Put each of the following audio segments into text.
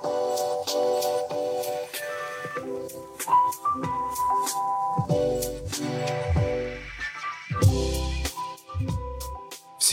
thank you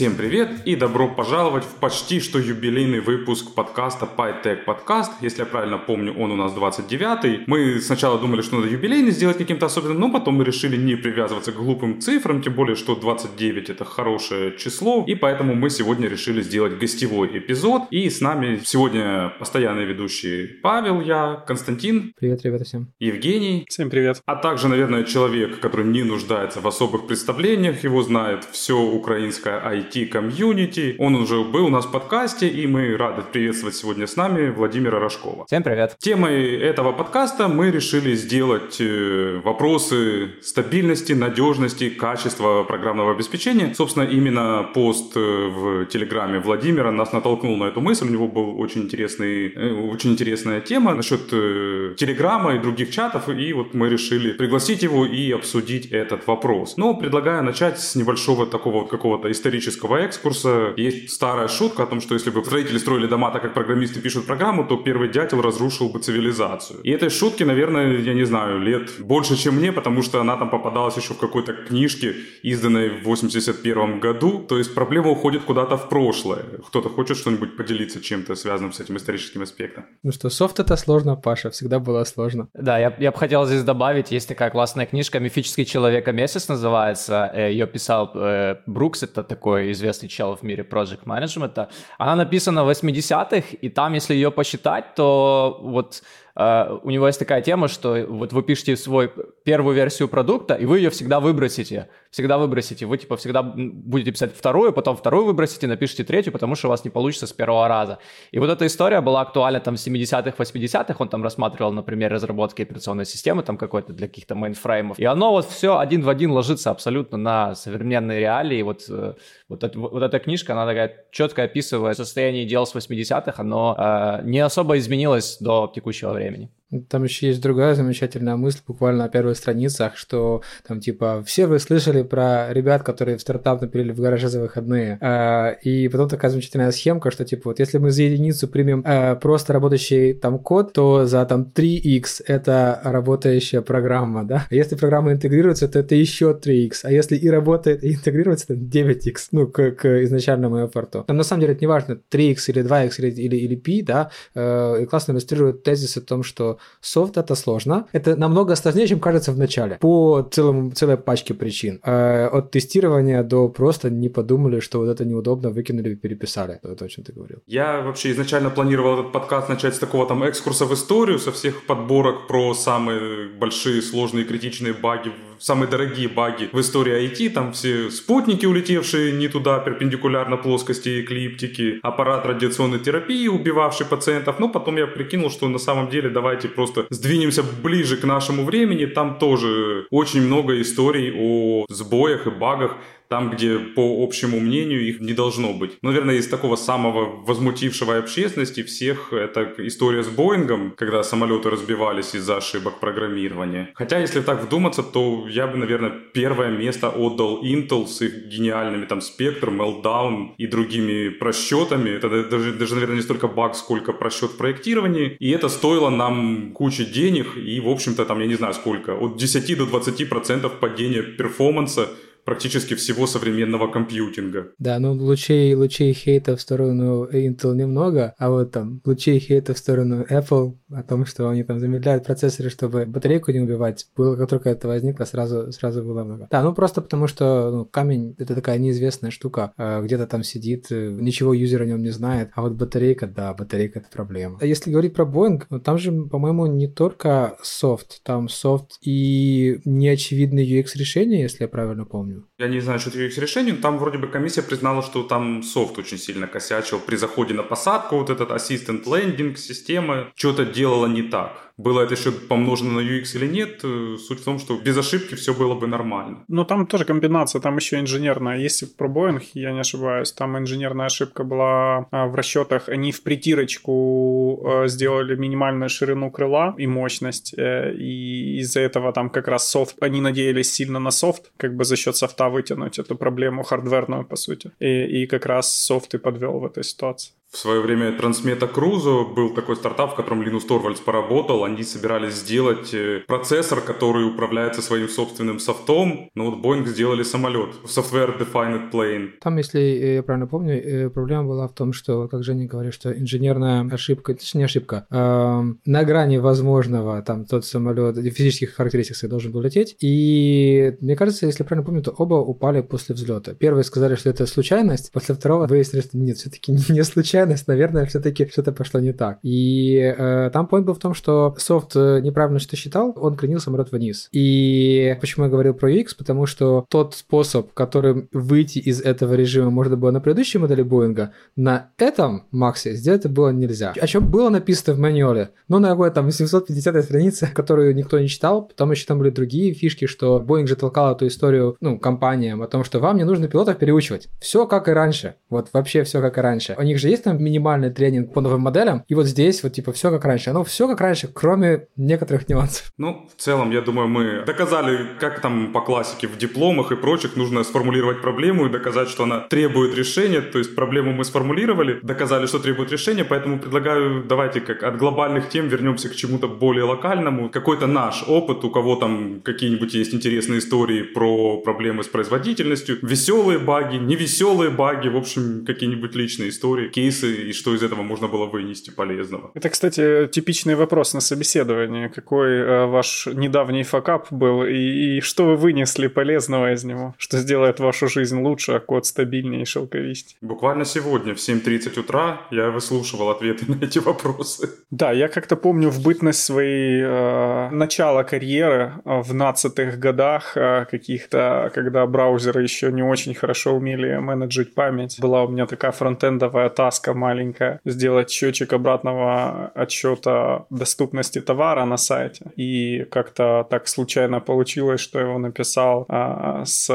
Всем привет и добро пожаловать в почти что юбилейный выпуск подкаста PyTech Podcast. Если я правильно помню, он у нас 29-й. Мы сначала думали, что надо юбилейный сделать каким-то особенным, но потом мы решили не привязываться к глупым цифрам, тем более, что 29 это хорошее число, и поэтому мы сегодня решили сделать гостевой эпизод. И с нами сегодня постоянные ведущие Павел, я, Константин. Привет, ребята, всем. Евгений. Всем привет. А также, наверное, человек, который не нуждается в особых представлениях, его знает все украинское IT IT-комьюнити. Он уже был у нас в подкасте, и мы рады приветствовать сегодня с нами Владимира Рожкова. Всем привет. Темой этого подкаста мы решили сделать э, вопросы стабильности, надежности, качества программного обеспечения. Собственно, именно пост э, в Телеграме Владимира нас натолкнул на эту мысль. У него была очень, интересный, э, очень интересная тема насчет Телеграма и других чатов, и вот мы решили пригласить его и обсудить этот вопрос. Но предлагаю начать с небольшого такого какого-то исторического исторического экскурса. Есть старая шутка о том, что если бы строители строили дома так, как программисты пишут программу, то первый дятел разрушил бы цивилизацию. И этой шутки, наверное, я не знаю, лет больше, чем мне, потому что она там попадалась еще в какой-то книжке, изданной в 81 году. То есть проблема уходит куда-то в прошлое. Кто-то хочет что-нибудь поделиться чем-то связанным с этим историческим аспектом? Ну что, софт это сложно, Паша, всегда было сложно. Да, я, я бы хотел здесь добавить, есть такая классная книжка «Мифический человек месяц» называется. Э, Ее писал э, Брукс, это такой известный чел в мире project management. Она написана в 80-х, и там, если ее посчитать, то вот э, у него есть такая тема, что вот вы пишете свой первую версию продукта, и вы ее всегда выбросите. Всегда выбросите. Вы типа всегда будете писать вторую, потом вторую выбросите, напишите третью, потому что у вас не получится с первого раза. И вот эта история была актуальна там в 70-х, 80-х. Он там рассматривал, например, разработки операционной системы там какой-то для каких-то мейнфреймов. И оно вот все один в один ложится абсолютно на современные реалии. Вот, э, вот, вот, вот эта книжка, она такая четко описывает состояние дел с 80-х. Оно э, не особо изменилось до текущего времени времени. Там еще есть другая замечательная мысль, буквально на первых страницах, что там типа все вы слышали про ребят, которые в стартап напилили в гараже за выходные. А, и потом такая замечательная схемка, что типа вот если мы за единицу примем а, просто работающий там код, то за там 3x это работающая программа, да? А если программа интегрируется, то это еще 3x. А если и работает, и интегрируется, то 9x, ну, к, к изначальному эфорту. Там на самом деле это не важно, 3x или 2x или, или, или p, да, э, и классно иллюстрирует тезис о том, что софт это сложно. Это намного сложнее, чем кажется в начале. По целому, целой пачке причин. Э, от тестирования до просто не подумали, что вот это неудобно, выкинули переписали. Это о чем ты говорил. Я вообще изначально планировал этот подкаст начать с такого там экскурса в историю, со всех подборок про самые большие, сложные, критичные баги, самые дорогие баги в истории IT. Там все спутники, улетевшие не туда, перпендикулярно плоскости эклиптики, аппарат радиационной терапии, убивавший пациентов. Но потом я прикинул, что на самом деле давайте просто сдвинемся ближе к нашему времени. Там тоже очень много историй о сбоях и багах там, где, по общему мнению, их не должно быть. Наверное, из такого самого возмутившего общественности всех это история с Боингом, когда самолеты разбивались из-за ошибок программирования. Хотя, если так вдуматься, то я бы, наверное, первое место отдал Intel с их гениальными там Spectre, Meltdown и другими просчетами. Это даже, даже, наверное, не столько баг, сколько просчет в проектировании. И это стоило нам кучи денег и, в общем-то, там, я не знаю сколько, от 10 до 20 процентов падения перформанса практически всего современного компьютинга. Да, ну лучей, лучей хейта в сторону Intel немного, а вот там лучей хейта в сторону Apple о том, что они там замедляют процессоры, чтобы батарейку не убивать, было, как только это возникло, сразу, сразу было много. Да, ну просто потому что ну, камень — это такая неизвестная штука, а где-то там сидит, э, ничего юзер о нем не знает, а вот батарейка, да, батарейка — это проблема. А если говорить про Boeing, ну, там же, по-моему, не только софт, там софт и неочевидные UX-решения, если я правильно помню. Я не знаю, что это UX-решение, но там вроде бы комиссия признала, что там софт очень сильно косячил при заходе на посадку, вот этот ассистент лендинг система что-то делала не так было это еще помножено на UX или нет, э, суть в том, что без ошибки все было бы нормально. Ну, там тоже комбинация, там еще инженерная. Если про Boeing, я не ошибаюсь, там инженерная ошибка была а, в расчетах. Они в притирочку э, сделали минимальную ширину крыла и мощность, э, и из-за этого там как раз софт, они надеялись сильно на софт, как бы за счет софта вытянуть эту проблему хардверную, по сути. И, и как раз софт и подвел в этой ситуации. В свое время Трансмета Крузо был такой стартап, в котором Линус Торвальдс поработал. Они собирались сделать э, процессор, который управляется своим собственным софтом. Но вот Boeing сделали самолет. Software Defined Plane. Там, если я правильно помню, э, проблема была в том, что, как Женя говорит, что инженерная ошибка, это не ошибка, э, на грани возможного там тот самолет, физических характеристик должен был лететь. И мне кажется, если правильно помню, то оба упали после взлета. Первые сказали, что это случайность, после второго выяснили, что нет, все-таки не случайность, наверное, все-таки что-то пошло не так. И э, там point был в том, что софт э, неправильно что считал, он кренил самолет вниз. И почему я говорил про UX? Потому что тот способ, которым выйти из этого режима можно было на предыдущей модели Боинга, на этом Максе сделать это было нельзя. О чем было написано в мануале? Ну, на какой там 750 странице, которую никто не читал, потом еще там были другие фишки, что Боинг же толкал эту историю, ну, компаниям о том, что вам не нужно пилотов переучивать. Все как и раньше. Вот вообще все как и раньше. У них же есть там минимальный тренинг по новым моделям, и вот здесь вот типа все как раньше. Оно все как раньше, кроме некоторых нюансов. Ну, в целом, я думаю, мы доказали, как там по классике в дипломах и прочих нужно сформулировать проблему и доказать, что она требует решения. То есть проблему мы сформулировали, доказали, что требует решения, поэтому предлагаю, давайте как от глобальных тем вернемся к чему-то более локальному. Какой-то наш опыт, у кого там какие-нибудь есть интересные истории про проблемы с производительностью, веселые баги, невеселые баги, в общем, какие-нибудь личные истории, кейсы и что из этого можно было вынести полезного. Это, кстати, типичный вопрос на собеседовании. Какой э, ваш недавний факап был и, и что вы вынесли полезного из него? Что сделает вашу жизнь лучше, а код стабильнее и шелковистее? Буквально сегодня в 7.30 утра я выслушивал ответы на эти вопросы. Да, я как-то помню в бытность своей э, начала карьеры э, в 12-х годах э, каких-то, когда браузеры еще не очень хорошо умели менеджить память. Была у меня такая фронтендовая таска маленькая, сделать счетчик обратного отчета доступности товара на сайте. И как-то так случайно получилось, что его написал а, с...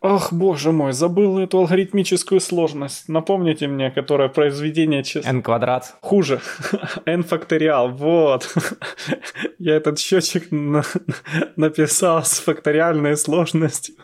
Ах, боже мой, забыл эту алгоритмическую сложность. Напомните мне, которая произведение... n квадрат. Хуже. n факториал, вот. Я этот счетчик написал с факториальной сложностью.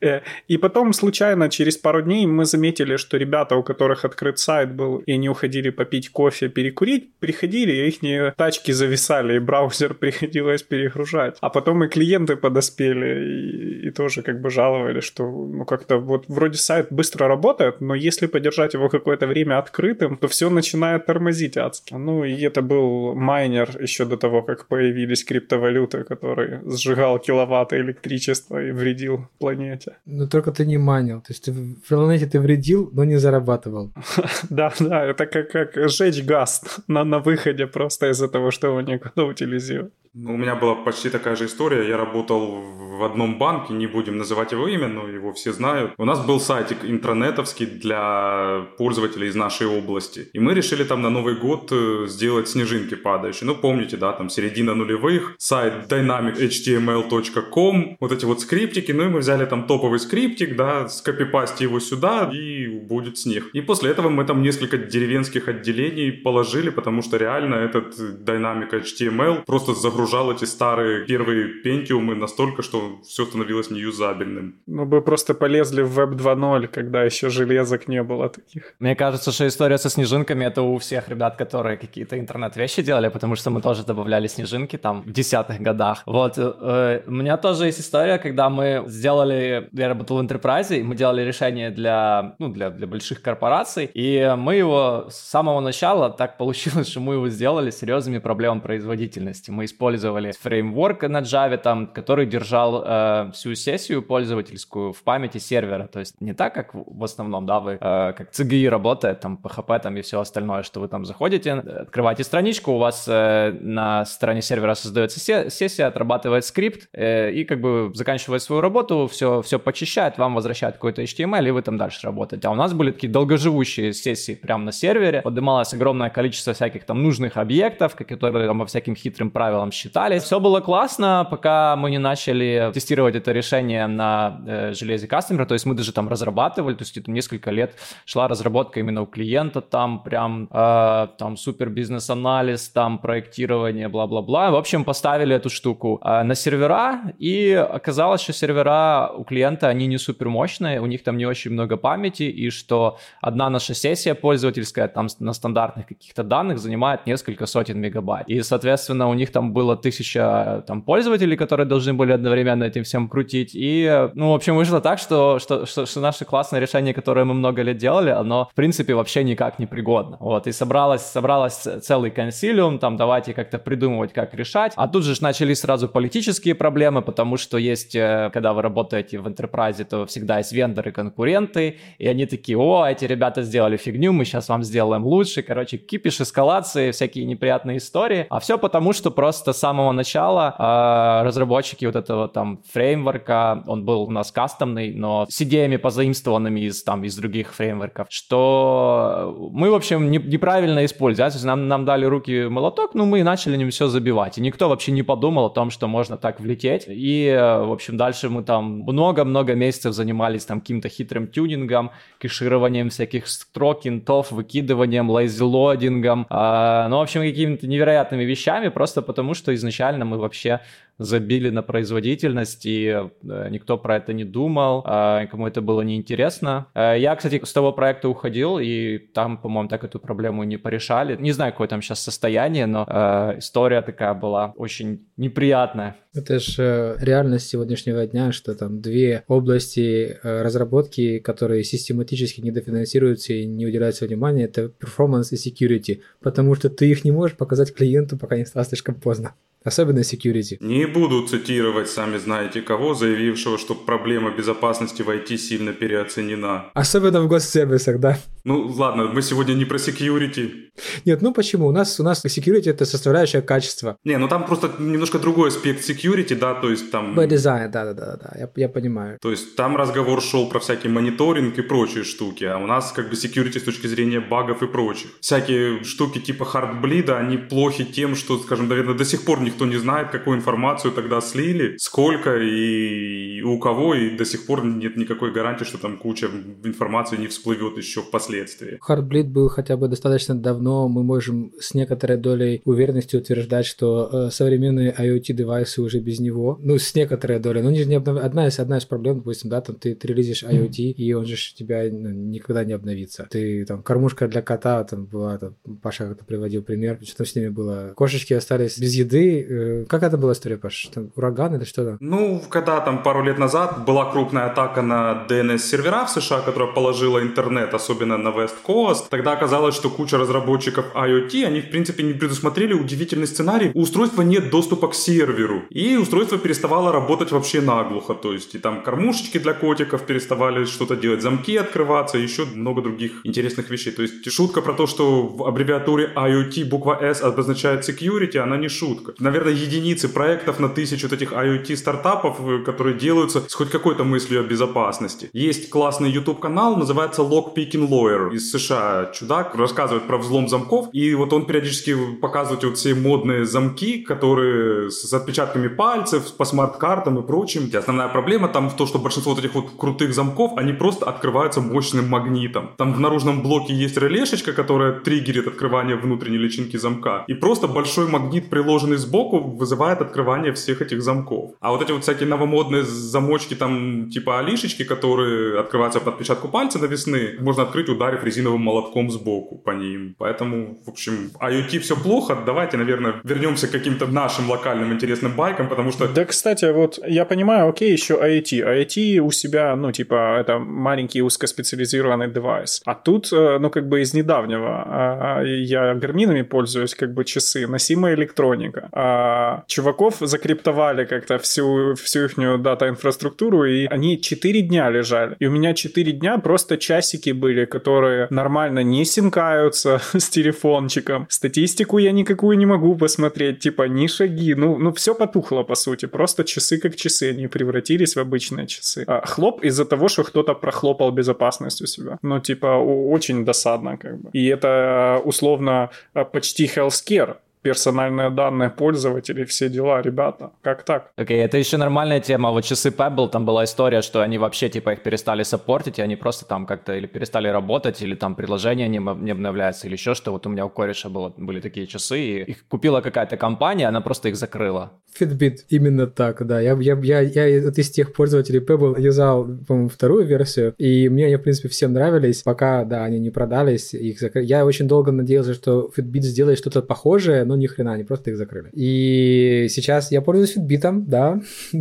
Э, и потом случайно через пару дней мы заметили, что ребята, у которых открыт сайт был, и они уходили попить кофе, перекурить, приходили, и их тачки зависали, и браузер приходилось перегружать. А потом и клиенты подоспели, и, и тоже как бы жаловались, что ну как-то вот вроде сайт быстро работает, но если подержать его какое-то время открытым, то все начинает тормозить адски. Ну и это был майнер еще до того, как появились криптовалюты, который сжигал киловатты электричества и вредил планете. Но только ты не манил. То есть ты, в планете ты вредил, но не зарабатывал. Да, да, это как, как сжечь газ на, на выходе просто из-за того, что его некуда утилизировать. Ну, у меня была почти такая же история. Я работал в одном банке, не будем называть его имя, но его все знают. У нас был сайтик интранетовский для пользователей из нашей области. И мы решили там на Новый год э, сделать снежинки падающие. Ну, помните, да, там середина нулевых, сайт dynamichtml.com, вот эти вот скриптики. Ну, и мы взяли там топовый скриптик, да, скопипасти его сюда, и будет снег. И после этого мы там несколько деревенских отделений положили, потому что реально этот Dynamic HTML просто загружал загружал эти старые первые пентиумы настолько, что все становилось неюзабельным. Мы бы просто полезли в Web 2.0, когда еще железок не было таких. Мне кажется, что история со снежинками это у всех ребят, которые какие-то интернет-вещи делали, потому что мы тоже добавляли снежинки там в десятых годах. Вот, э, у меня тоже есть история, когда мы сделали, я работал в Enterprise, и мы делали решение для, ну, для, для больших корпораций, и мы его с самого начала так получилось, что мы его сделали серьезными проблемами производительности. Мы использовали фреймворк на Java, там, который держал э, всю сессию пользовательскую в памяти сервера. То есть не так, как в основном, да, вы, э, как CGI работает, там, PHP там и все остальное, что вы там заходите, открываете страничку, у вас э, на стороне сервера создается сессия, отрабатывает скрипт, э, и как бы заканчивает свою работу, все, все почищает, вам возвращает какой-то HTML, и вы там дальше работаете. А у нас были такие долгоживущие сессии прямо на сервере, поднималось огромное количество всяких там нужных объектов, которые там по всяким хитрым правилам посчитали. Все было классно, пока мы не начали тестировать это решение на э, железе кастомера, то есть мы даже там разрабатывали, то есть это несколько лет шла разработка именно у клиента, там прям э, там супер бизнес-анализ, там проектирование, бла-бла-бла. В общем, поставили эту штуку э, на сервера, и оказалось, что сервера у клиента, они не супер мощные, у них там не очень много памяти, и что одна наша сессия пользовательская там на стандартных каких-то данных занимает несколько сотен мегабайт. И, соответственно, у них там было тысяча там пользователей, которые должны были одновременно этим всем крутить. И, ну, в общем, вышло так, что, что, что, что наше классное решение, которое мы много лет делали, оно, в принципе, вообще никак не пригодно. Вот, и собралось, собралось целый консилиум, там, давайте как-то придумывать, как решать. А тут же начались сразу политические проблемы, потому что есть, э, когда вы работаете в enterprise, то всегда есть вендоры, конкуренты, и они такие, о, эти ребята сделали фигню, мы сейчас вам сделаем лучше. Короче, кипиш, эскалации, всякие неприятные истории. А все потому, что просто с самого начала э, разработчики вот этого там фреймворка, он был у нас кастомный, но с идеями позаимствованными из там из других фреймворков, что мы, в общем, не, неправильно использовали. То есть нам, нам дали руки молоток, ну мы начали ним все забивать. И никто вообще не подумал о том, что можно так влететь. И, в общем, дальше мы там много-много месяцев занимались там каким-то хитрым тюнингом, кешированием всяких строк, интов, выкидыванием, лайзлодингом, э, ну, в общем, какими-то невероятными вещами, просто потому что изначально мы вообще забили на производительность, и э, никто про это не думал, э, никому это было неинтересно. Э, я, кстати, с того проекта уходил, и там, по-моему, так эту проблему не порешали. Не знаю, какое там сейчас состояние, но э, история такая была очень неприятная. Это же реальность сегодняшнего дня, что там две области разработки, которые систематически недофинансируются и не уделяются внимания, это performance и security, потому что ты их не можешь показать клиенту, пока не стало слишком поздно. Особенно security. Не буду цитировать сами знаете кого, заявившего, что проблема безопасности в IT сильно переоценена. Особенно в госсервисах, да. Ну ладно, мы сегодня не про security. Нет, ну почему? У нас, у нас security это составляющая качества. Не, ну там просто немножко другой аспект security, да, то есть там... By design, да-да-да, я, я понимаю. То есть там разговор шел про всякий мониторинг и прочие штуки, а у нас как бы security с точки зрения багов и прочих. Всякие штуки типа хардблида, они плохи тем, что, скажем, наверное, до сих пор никто не знает, какую информацию тогда слили, сколько и у кого, и до сих пор нет никакой гарантии, что там куча информации не всплывет еще впоследствии. Hardbleed был хотя бы достаточно давно, мы можем с некоторой долей уверенности утверждать, что э, современные IoT-девайсы уже без него, ну, с некоторой долей, но не, не обнов... одна, из, одна из проблем, допустим, да, там ты, ты релизишь IoT, и он же у тебя ну, никогда не обновится. Ты там, кормушка для кота, там была, там, Паша как-то приводил пример, что там с ними было. Кошечки остались без еды, Э, как это была история, Паш? Там ураган или что-то? Ну, когда там пару лет назад была крупная атака на DNS-сервера в США, которая положила интернет, особенно на West Coast, тогда оказалось, что куча разработчиков IoT, они, в принципе, не предусмотрели удивительный сценарий. У устройства нет доступа к серверу, и устройство переставало работать вообще наглухо. То есть, и там кормушечки для котиков переставали что-то делать, замки открываться, еще много других интересных вещей. То есть, шутка про то, что в аббревиатуре IoT буква S обозначает security, она не шутка наверное, единицы проектов на тысячу вот этих IoT-стартапов, э, которые делаются с хоть какой-то мыслью о безопасности. Есть классный YouTube-канал, называется Lockpicking Lawyer из США. Чудак рассказывает про взлом замков, и вот он периодически показывает вот все модные замки, которые с отпечатками пальцев, по смарт-картам и прочим. И основная проблема там в том, что большинство вот этих вот крутых замков, они просто открываются мощным магнитом. Там в наружном блоке есть релешечка, которая триггерит открывание внутренней личинки замка. И просто большой магнит, приложенный сбоку, вызывает открывание всех этих замков. А вот эти вот всякие новомодные замочки, там, типа алишечки, которые открываются по отпечатку пальца навесны, можно открыть, ударив резиновым молотком сбоку по ним. Поэтому, в общем, IoT все плохо. Давайте, наверное, вернемся к каким-то нашим локальным интересным байкам, потому что... Да, кстати, вот я понимаю, окей, еще IoT. IoT у себя, ну, типа, это маленький узкоспециализированный девайс. А тут, э, ну, как бы из недавнего а, я гарминами пользуюсь, как бы часы, носимая электроника. А а, чуваков закриптовали как-то всю, всю их дата-инфраструктуру, и они 4 дня лежали. И у меня 4 дня просто часики были, которые нормально не синкаются с телефончиком. Статистику я никакую не могу посмотреть, типа ни шаги, ну, ну все потухло по сути, просто часы как часы, они превратились в обычные часы. А хлоп из-за того, что кто-то прохлопал безопасность у себя. Ну, типа, очень досадно как бы. И это условно почти healthcare персональные данные пользователей, все дела, ребята, как так? Окей, okay, это еще нормальная тема. Вот часы Pebble, там была история, что они вообще, типа, их перестали саппортить, и они просто там как-то или перестали работать, или там приложение не, не обновляется, или еще что. Вот у меня у кореша было, были такие часы, и их купила какая-то компания, она просто их закрыла. Fitbit именно так, да. Я, я, я, я вот из тех пользователей Pebble юзал, по-моему, вторую версию, и мне они, в принципе, всем нравились, пока, да, они не продались, их закрыли. Я очень долго надеялся, что Fitbit сделает что-то похожее, но ни хрена, они просто их закрыли. И сейчас я пользуюсь Fitbit, да,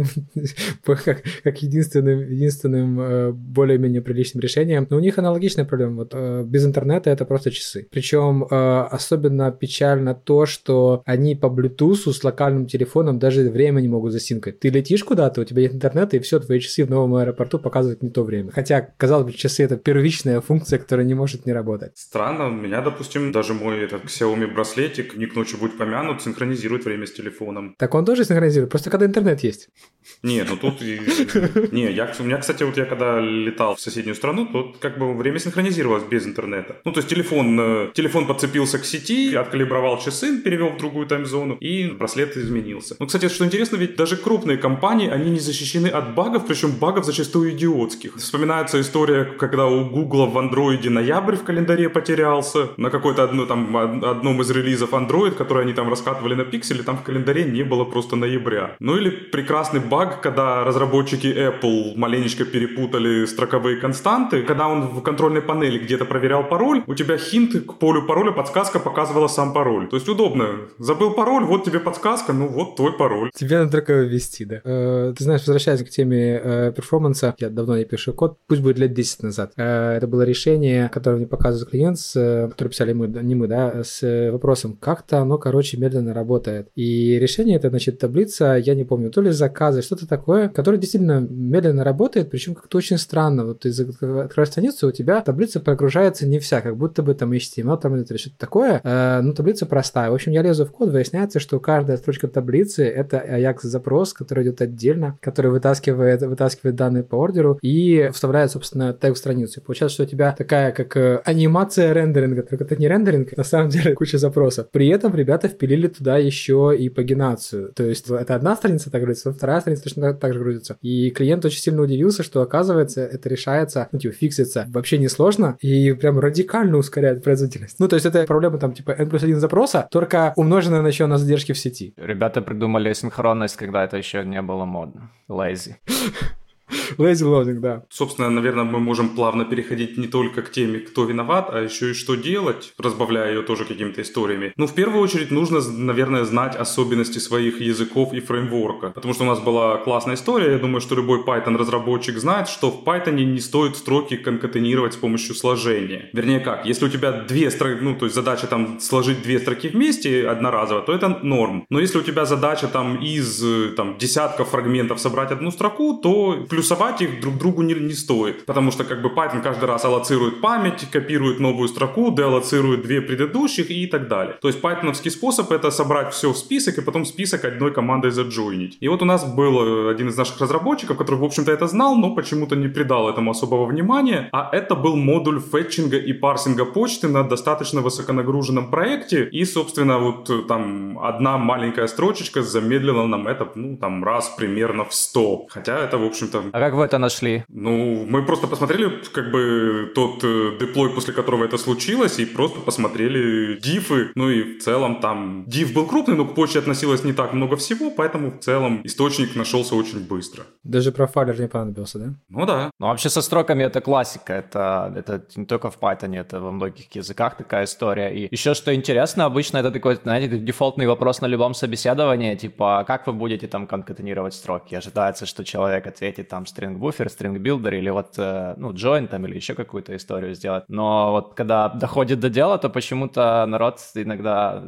как, как единственным, единственным э, более-менее приличным решением. Но у них аналогичная проблема. Вот э, без интернета это просто часы. Причем э, особенно печально то, что они по Bluetooth с локальным телефоном даже время не могут засинкать. Ты летишь куда-то, у тебя нет интернета, и все, твои часы в новом аэропорту показывают не то время. Хотя, казалось бы, часы это первичная функция, которая не может не работать. Странно, у меня, допустим, даже мой этот Xiaomi браслетик, не к ночи будет помянут, синхронизирует время с телефоном. Так он тоже синхронизирует, просто когда интернет есть. Не, ну тут... Не, я, у меня, кстати, вот я когда летал в соседнюю страну, то как бы время синхронизировалось без интернета. Ну, то есть телефон, э, телефон подцепился к сети, откалибровал часы, перевел в другую тайм-зону, и браслет изменился. Ну, кстати, что интересно, ведь даже крупные компании, они не защищены от багов, причем багов зачастую идиотских. Вспоминается история, когда у Google в андроиде ноябрь в календаре потерялся, на какой-то одно, там, одном из релизов Android, который они там раскатывали на пикселе, там в календаре не было просто ноября. Ну или прекрасный баг, когда разработчики Apple маленечко перепутали строковые константы, когда он в контрольной панели где-то проверял пароль, у тебя хинт к полю пароля, подсказка показывала сам пароль. То есть удобно. Забыл пароль, вот тебе подсказка, ну вот твой пароль. Тебе надо только ввести, да. Э, ты знаешь, возвращаясь к теме э, перформанса, я давно не пишу код, пусть будет лет 10 назад. Э, это было решение, которое мне показывает клиент, с, которое писали мы, не мы, да, с вопросом, как-то оно, короче, медленно работает. И решение это, значит, таблица, я не помню, то ли заказы, что-то такое, которое действительно медленно работает, причем как-то очень странно. Вот ты открываешь страницу, у тебя таблица прогружается не вся, как будто бы там HTML там или что-то такое, э, но таблица простая. В общем, я лезу в код, выясняется, что каждая строчка таблицы — это Ajax-запрос, который идет отдельно, который вытаскивает, вытаскивает данные по ордеру и вставляет, собственно, тег в страницу. Получается, что у тебя такая, как э, анимация рендеринга, только это не рендеринг, на самом деле куча запросов. При этом ребята впилили туда еще и пагинацию. То есть это одна страница так грузится, вторая страница точно так же грузится. И клиент очень сильно удивился, что оказывается это решается, ну типа фиксится вообще не сложно и прям радикально ускоряет производительность. Ну то есть это проблема там типа n плюс 1 запроса, только умноженная на еще на задержки в сети. Ребята придумали синхронность, когда это еще не было модно. Lazy. Lazy loading, да. Собственно, наверное, мы можем плавно переходить не только к теме, кто виноват, а еще и что делать, разбавляя ее тоже какими-то историями. Ну, в первую очередь, нужно, наверное, знать особенности своих языков и фреймворка. Потому что у нас была классная история, я думаю, что любой Python-разработчик знает, что в Python не стоит строки конкатенировать с помощью сложения. Вернее, как, если у тебя две строки, ну, то есть задача там сложить две строки вместе одноразово, то это норм. Но если у тебя задача там из там, десятков фрагментов собрать одну строку, то плюсовать их друг другу не, не стоит. Потому что как бы Python каждый раз аллоцирует память, копирует новую строку, деаллоцирует две предыдущих и так далее. То есть пайтоновский способ это собрать все в список и потом список одной командой заджойнить. И вот у нас был э, один из наших разработчиков, который, в общем-то, это знал, но почему-то не придал этому особого внимания. А это был модуль фетчинга и парсинга почты на достаточно высоконагруженном проекте. И, собственно, вот э, там одна маленькая строчечка замедлила нам это, ну, там, раз примерно в 100. Хотя это, в общем-то, а как вы это нашли? Ну, мы просто посмотрели, как бы, тот э, деплой, после которого это случилось, и просто посмотрели дифы. Ну и в целом там диф был крупный, но к почте относилось не так много всего, поэтому в целом источник нашелся очень быстро. Даже профайлер не понадобился, да? Ну да. Ну вообще со строками это классика, это, это не только в Python, это во многих языках такая история. И еще что интересно, обычно это такой, знаете, дефолтный вопрос на любом собеседовании, типа, как вы будете там конкатенировать строки? Ожидается, что человек ответит там string буфер, string builder или вот, э, ну, join там или еще какую-то историю сделать. Но вот когда доходит до дела, то почему-то народ иногда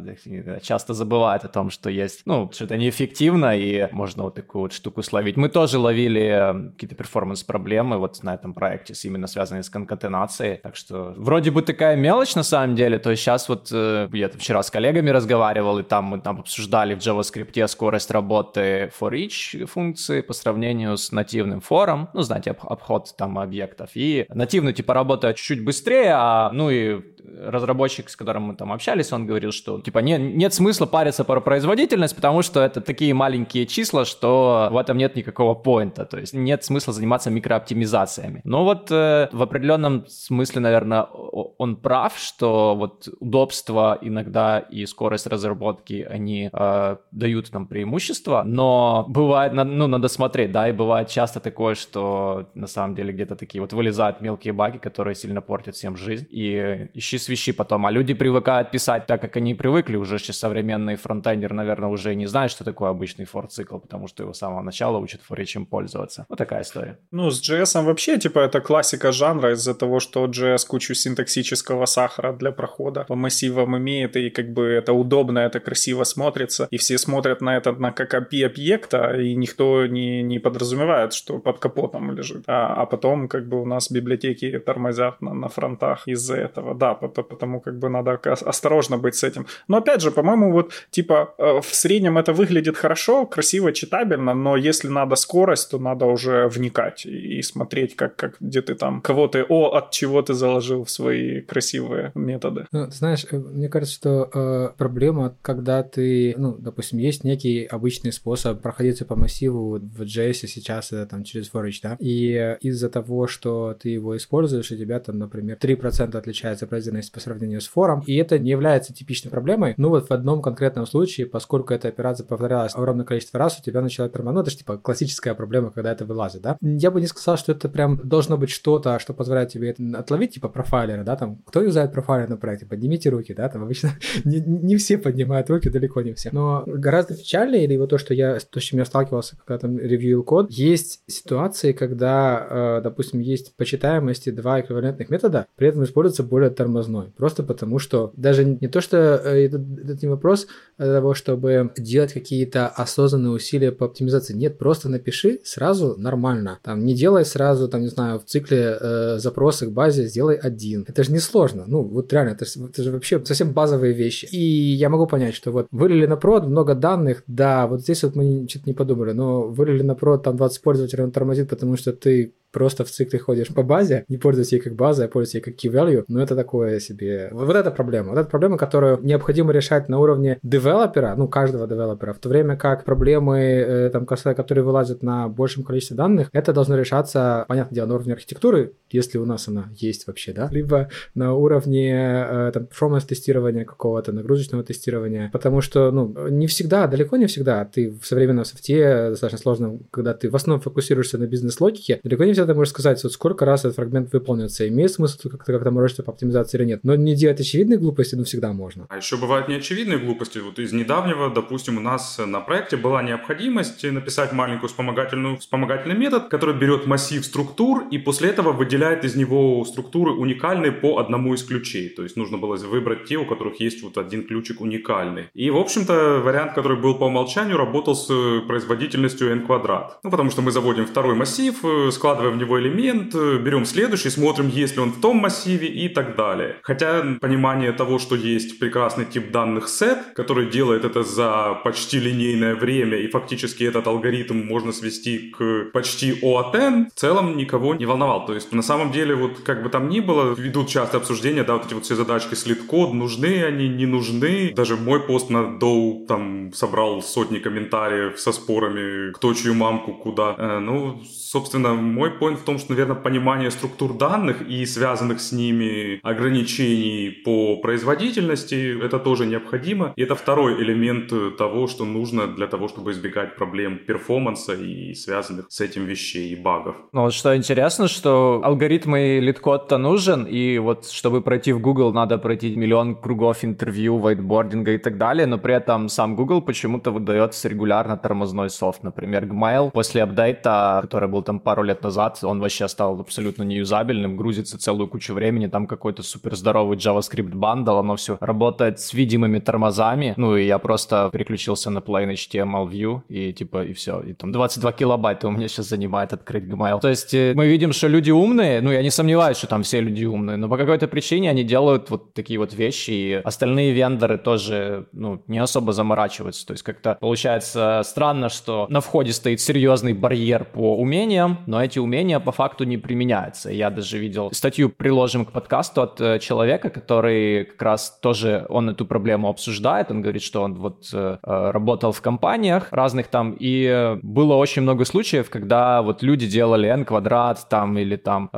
часто забывает о том, что есть, ну, что это неэффективно и можно вот такую вот штуку словить. Мы тоже ловили э, какие-то перформанс-проблемы вот на этом проекте, именно связанные с конкатенацией. Так что вроде бы такая мелочь на самом деле, то есть сейчас вот э, я там вчера с коллегами разговаривал, и там мы там обсуждали в JavaScript скорость работы for each функции по сравнению с нативным for фором, ну, знаете, обход там объектов, и нативно, типа, работает чуть-чуть быстрее, а, ну, и разработчик, с которым мы там общались, он говорил, что типа не, нет смысла париться про производительность, потому что это такие маленькие числа, что в этом нет никакого поинта, то есть нет смысла заниматься микрооптимизациями. Но вот э, в определенном смысле, наверное, он прав, что вот удобство иногда и скорость разработки, они э, дают нам преимущество, но бывает, ну, надо смотреть, да, и бывает часто такое, что на самом деле где-то такие вот вылезают мелкие баги, которые сильно портят всем жизнь, и ищи свищи потом, а люди привыкают писать так, как они привыкли, уже сейчас современный фронтендер, наверное, уже не знает, что такое обычный for-цикл, потому что его с самого начала учат чем пользоваться. Вот такая история. Ну, с JS вообще, типа, это классика жанра из-за того, что JS кучу синтаксического сахара для прохода по массивам имеет, и как бы это удобно, это красиво смотрится, и все смотрят на это на как API объекта, и никто не, не подразумевает, что под капотом лежит. А, а потом как бы у нас библиотеки тормозят на, на фронтах из-за этого. Да, потому как бы надо осторожно быть с этим. Но опять же, по-моему, вот типа э, в среднем это выглядит хорошо, красиво, читабельно, но если надо скорость, то надо уже вникать и смотреть, как, как где ты там, кого ты, о, от чего ты заложил в свои красивые методы. Ну, знаешь, э, мне кажется, что э, проблема, когда ты, ну, допустим, есть некий обычный способ проходиться по массиву в JS сейчас, это там через forage, да, и из-за того, что ты его используешь, у тебя там, например, 3% отличается производительность по сравнению с фором, и это не является типичной проблемой, ну вот в одном конкретном случае, поскольку эта операция повторялась огромное количество раз, у тебя начала тормозить, ну это же типа классическая проблема, когда это вылазит, да. Я бы не сказал, что это прям должно быть что-то, что позволяет тебе это отловить, типа профайлеры, да, там, кто юзает профайлер на проекте, поднимите руки, да, там обычно не, не все поднимают руки, далеко не все. Но гораздо печальнее, или вот то, что я, то, с чем я сталкивался, когда там ревьюил код, есть ситуации, когда, э, допустим, есть почитаемости два эквивалентных метода, при этом используется более тормозной. Просто потому, что даже не то, что э, это, не вопрос того, чтобы делать какие-то осознанные усилия по оптимизации. Нет, просто напиши сразу нормально. Там не делай сразу, там, не знаю, в цикле э, запросы к базе, сделай один. Это же не сложно. Ну, вот реально, это, это же вообще совсем базовые вещи. И я могу понять, что вот вылили на прод, много данных, да, вот здесь вот мы что-то не подумали, но вылили на прод, там 20 пользователей, он тормозит, потому что ты просто в цикле ходишь по базе, не пользуясь ей как базой, а пользуясь ей как key value, но это такое себе... Вот это проблема. Вот это проблема, которую необходимо решать на уровне девелопера, ну, каждого девелопера, в то время как проблемы, э, там, которые вылазят на большем количестве данных, это должно решаться, понятное дело, на уровне архитектуры, если у нас она есть вообще, да, либо на уровне э, там performance тестирования какого-то, нагрузочного тестирования, потому что, ну, не всегда, далеко не всегда, ты в современном софте достаточно сложно, когда ты в основном фокусируешься на бизнес-логике, далеко не всегда ты можешь сказать, вот сколько раз этот фрагмент выполнится, имеет смысл как-то как-то морочиться по оптимизации или нет, но не делать очевидные глупости, ну, всегда можно. А еще бывают неочевидные глупости, вот из недавнего, допустим, у нас на проекте была необходимость написать маленькую вспомогательную, вспомогательный метод, который берет массив структур и после этого выделяет из него структуры уникальные по одному из ключей. То есть нужно было выбрать те, у которых есть вот один ключик уникальный. И, в общем-то, вариант, который был по умолчанию, работал с производительностью n квадрат. Ну, потому что мы заводим второй массив, э, складываем в него элемент, э, берем следующий, смотрим, есть ли он в том массиве и так далее. Хотя понимание того, что есть прекрасный тип данных set, который делает это за почти линейное время, и фактически этот алгоритм можно свести к почти O от n, в целом никого не волновал. То есть, на самом деле, вот как бы там ни было, ведут часто обсуждения, да, вот эти вот все задачки слит-код, нужны они, не нужны. Даже мой пост на Доу там собрал сотни комментариев со спорами, кто чью мамку куда. Э, ну, собственно, мой point в том, что, наверное, понимание структур данных и связанных с ними ограничений по производительности, это тоже необходимо. И это второй элемент того, что нужно для того, чтобы избегать проблем перформанса и связанных с этим вещей и багов. Ну вот что интересно, что алгоритмы LeetCode-то нужен, и вот чтобы пройти в Google, надо пройти миллион кругов интервью, вайтбординга и так далее, но при этом сам Google почему-то выдает регулярно тормозной софт. Например, Gmail после апдейта, который был там пару лет назад, квадрат, он вообще стал абсолютно неюзабельным, грузится целую кучу времени, там какой-то супер здоровый JavaScript bundle, оно все работает с видимыми тормозами, ну и я просто переключился на Plain HTML View, и типа, и все, и там 22 килобайта у меня сейчас занимает открыть Gmail. То есть э, мы видим, что люди умные, ну я не сомневаюсь, что там все люди умные, но по какой-то причине они делают вот такие вот вещи, и остальные вендоры тоже, ну, не особо заморачиваются, то есть как-то получается странно, что на входе стоит серьезный барьер по умениям, но эти умения по факту не применяются. Я даже видел статью, приложим к подкасту от э, человека, который как раз тоже, он эту проблему обсуждает, он говорит, что он вот э, э, работал в компаниях разных там, и было очень много случаев, когда вот люди делали n квадрат там или там